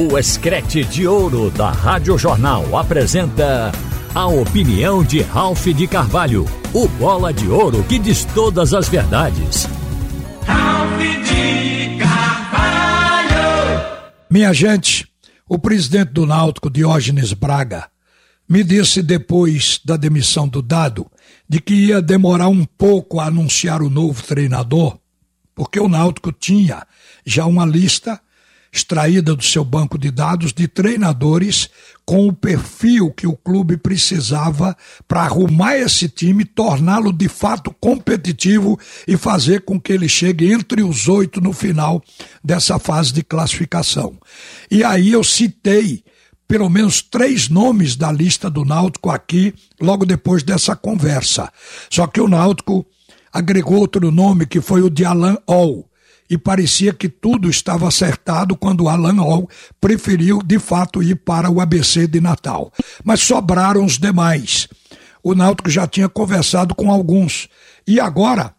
O Escrete de Ouro da Rádio Jornal apresenta a opinião de Ralph de Carvalho, o bola de ouro que diz todas as verdades. Ralph de Carvalho! Minha gente, o presidente do Náutico, Diógenes Braga, me disse depois da demissão do Dado de que ia demorar um pouco a anunciar o novo treinador, porque o Náutico tinha já uma lista extraída do seu banco de dados de treinadores com o perfil que o clube precisava para arrumar esse time, torná-lo de fato competitivo e fazer com que ele chegue entre os oito no final dessa fase de classificação. E aí eu citei pelo menos três nomes da lista do Náutico aqui, logo depois dessa conversa. Só que o Náutico agregou outro nome que foi o de Alan All e parecia que tudo estava acertado quando Alan Hall preferiu de fato ir para o ABC de Natal. Mas sobraram os demais. O Náutico já tinha conversado com alguns. E agora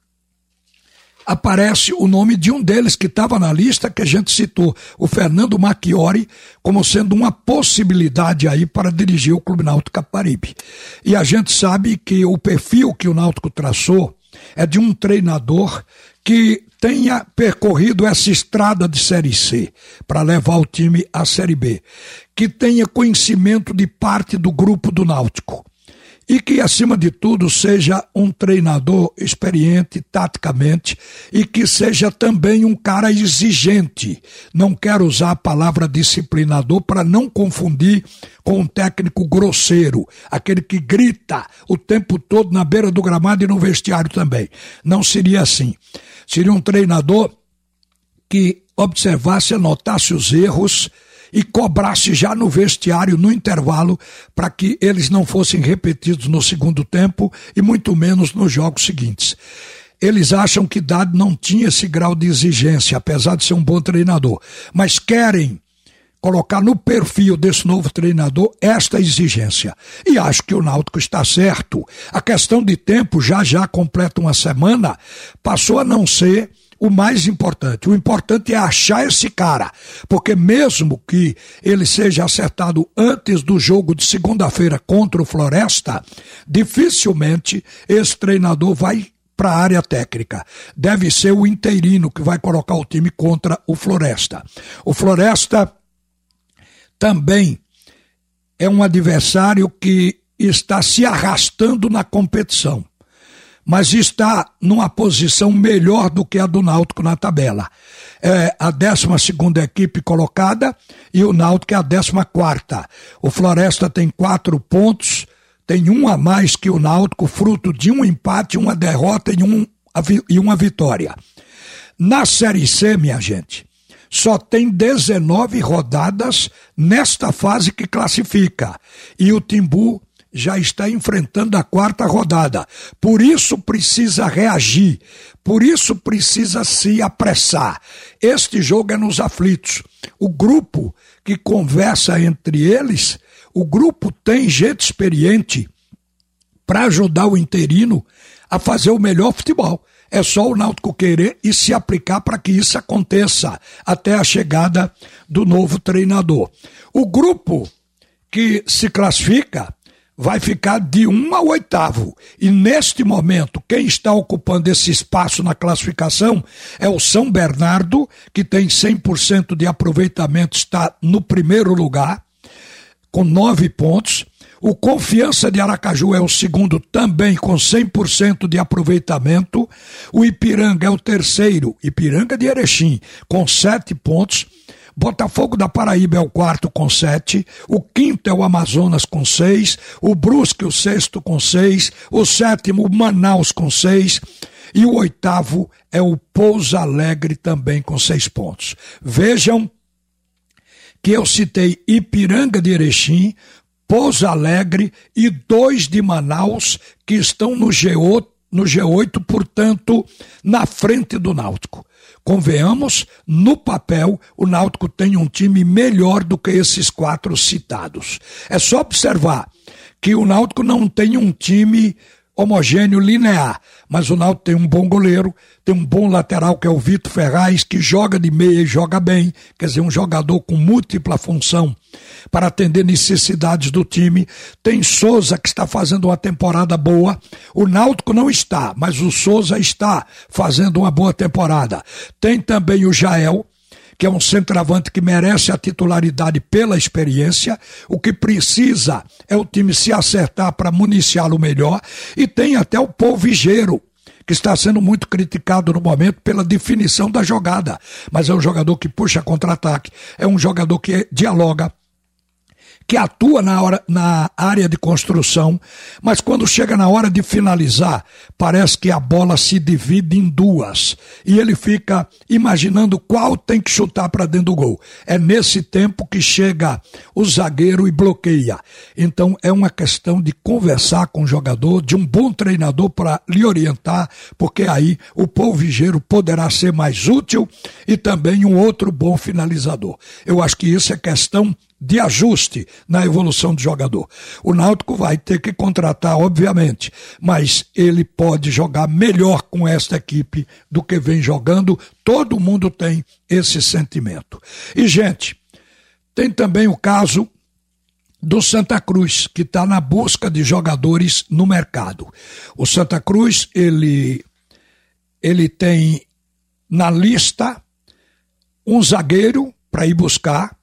aparece o nome de um deles que estava na lista que a gente citou, o Fernando Macchiori, como sendo uma possibilidade aí para dirigir o Clube Náutico Caparibe. E a gente sabe que o perfil que o Náutico traçou é de um treinador que tenha percorrido essa estrada de Série C para levar o time à Série B, que tenha conhecimento de parte do grupo do Náutico e que, acima de tudo, seja um treinador experiente taticamente e que seja também um cara exigente. Não quero usar a palavra disciplinador para não confundir com um técnico grosseiro, aquele que grita o tempo todo na beira do gramado e no vestiário também. Não seria assim. Seria um treinador que observasse, anotasse os erros e cobrasse já no vestiário, no intervalo, para que eles não fossem repetidos no segundo tempo e muito menos nos jogos seguintes. Eles acham que Dado não tinha esse grau de exigência, apesar de ser um bom treinador, mas querem colocar no perfil desse novo treinador esta exigência. E acho que o Náutico está certo. A questão de tempo, já já completa uma semana, passou a não ser o mais importante. O importante é achar esse cara, porque mesmo que ele seja acertado antes do jogo de segunda-feira contra o Floresta, dificilmente esse treinador vai para a área técnica. Deve ser o interino que vai colocar o time contra o Floresta. O Floresta também é um adversário que está se arrastando na competição mas está numa posição melhor do que a do Náutico na tabela. É a 12 equipe colocada e o Náutico é a 14. O Floresta tem quatro pontos, tem um a mais que o Náutico, fruto de um empate, uma derrota e, um, e uma vitória. Na Série C, minha gente, só tem 19 rodadas nesta fase que classifica. E o Timbu já está enfrentando a quarta rodada. Por isso precisa reagir, por isso precisa se apressar. Este jogo é nos aflitos. O grupo que conversa entre eles, o grupo tem gente experiente para ajudar o interino a fazer o melhor futebol. É só o Náutico querer e se aplicar para que isso aconteça até a chegada do novo treinador. O grupo que se classifica vai ficar de um ao oitavo. E neste momento, quem está ocupando esse espaço na classificação é o São Bernardo, que tem 100% de aproveitamento, está no primeiro lugar, com nove pontos. O Confiança de Aracaju é o segundo, também com 100% de aproveitamento. O Ipiranga é o terceiro, Ipiranga de Erechim, com sete pontos. Botafogo da Paraíba é o quarto com sete, o quinto é o Amazonas com seis, o Brusque o sexto com seis, o sétimo Manaus com seis e o oitavo é o Pouso Alegre também com seis pontos. Vejam que eu citei Ipiranga de Erechim, Pouso Alegre e dois de Manaus que estão no G8, no G8, portanto, na frente do Náutico. Convenhamos, no papel, o Náutico tem um time melhor do que esses quatro citados. É só observar que o Náutico não tem um time homogêneo, linear. Mas o Náutico tem um bom goleiro, tem um bom lateral que é o Vitor Ferraz, que joga de meia e joga bem, quer dizer, um jogador com múltipla função para atender necessidades do time. Tem Souza que está fazendo uma temporada boa. O Náutico não está, mas o Souza está fazendo uma boa temporada. Tem também o Jael, que é um centroavante que merece a titularidade pela experiência. O que precisa é o time se acertar para municiá-lo melhor. E tem até o Polvigeiro, que está sendo muito criticado no momento pela definição da jogada. Mas é um jogador que puxa contra-ataque, é um jogador que dialoga, que atua na, hora, na área de construção, mas quando chega na hora de finalizar, parece que a bola se divide em duas e ele fica imaginando qual tem que chutar para dentro do gol. É nesse tempo que chega o zagueiro e bloqueia. Então é uma questão de conversar com o jogador, de um bom treinador para lhe orientar, porque aí o polvigeiro poderá ser mais útil e também um outro bom finalizador. Eu acho que isso é questão de ajuste na evolução do jogador. O Náutico vai ter que contratar, obviamente, mas ele pode jogar melhor com esta equipe do que vem jogando. Todo mundo tem esse sentimento. E, gente, tem também o caso do Santa Cruz, que está na busca de jogadores no mercado. O Santa Cruz, ele, ele tem na lista um zagueiro para ir buscar,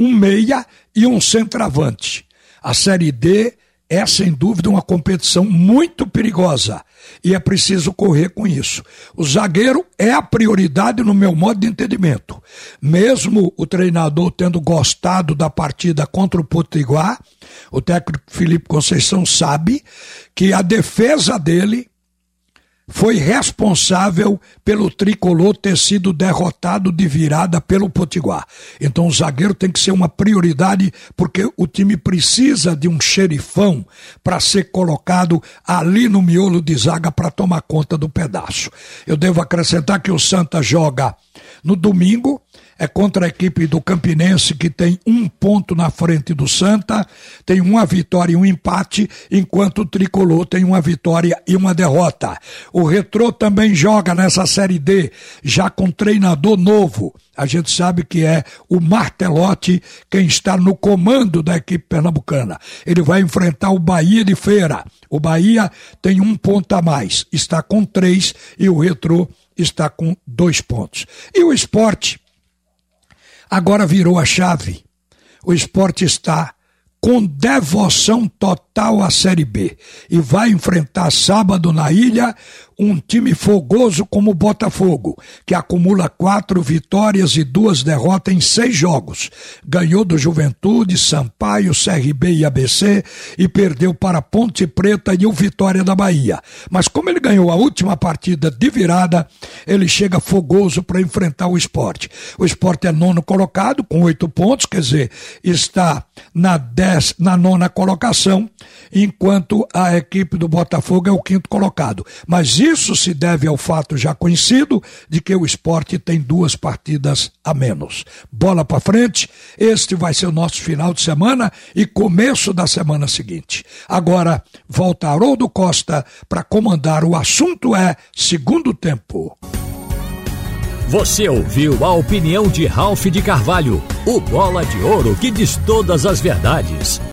um meia e um centroavante. A Série D é, sem dúvida, uma competição muito perigosa e é preciso correr com isso. O zagueiro é a prioridade no meu modo de entendimento. Mesmo o treinador tendo gostado da partida contra o Potiguar, o técnico Felipe Conceição sabe que a defesa dele foi responsável pelo tricolor ter sido derrotado de virada pelo Potiguar. Então o zagueiro tem que ser uma prioridade porque o time precisa de um xerifão para ser colocado ali no miolo de zaga para tomar conta do pedaço. Eu devo acrescentar que o Santa joga no domingo é contra a equipe do Campinense, que tem um ponto na frente do Santa, tem uma vitória e um empate, enquanto o Tricolor tem uma vitória e uma derrota. O Retrô também joga nessa Série D, já com treinador novo. A gente sabe que é o Martelotti quem está no comando da equipe pernambucana. Ele vai enfrentar o Bahia de Feira. O Bahia tem um ponto a mais, está com três e o Retrô está com dois pontos. E o esporte agora virou a chave. O esporte está com devoção total à Série B e vai enfrentar sábado na ilha um time fogoso como o Botafogo, que acumula quatro vitórias e duas derrotas em seis jogos. Ganhou do Juventude, Sampaio, CRB e ABC e perdeu para Ponte Preta e o Vitória da Bahia. Mas como ele ganhou a última partida de virada, ele chega fogoso para enfrentar o esporte. O esporte é nono colocado, com oito pontos, quer dizer, está na, dez, na nona colocação, enquanto a equipe do Botafogo é o quinto colocado. Mas isso se deve ao fato já conhecido de que o esporte tem duas partidas a menos. Bola para frente, este vai ser o nosso final de semana e começo da semana seguinte. Agora, volta Haroldo Costa para comandar o assunto é segundo tempo. Você ouviu a opinião de Ralph de Carvalho, o bola de ouro que diz todas as verdades.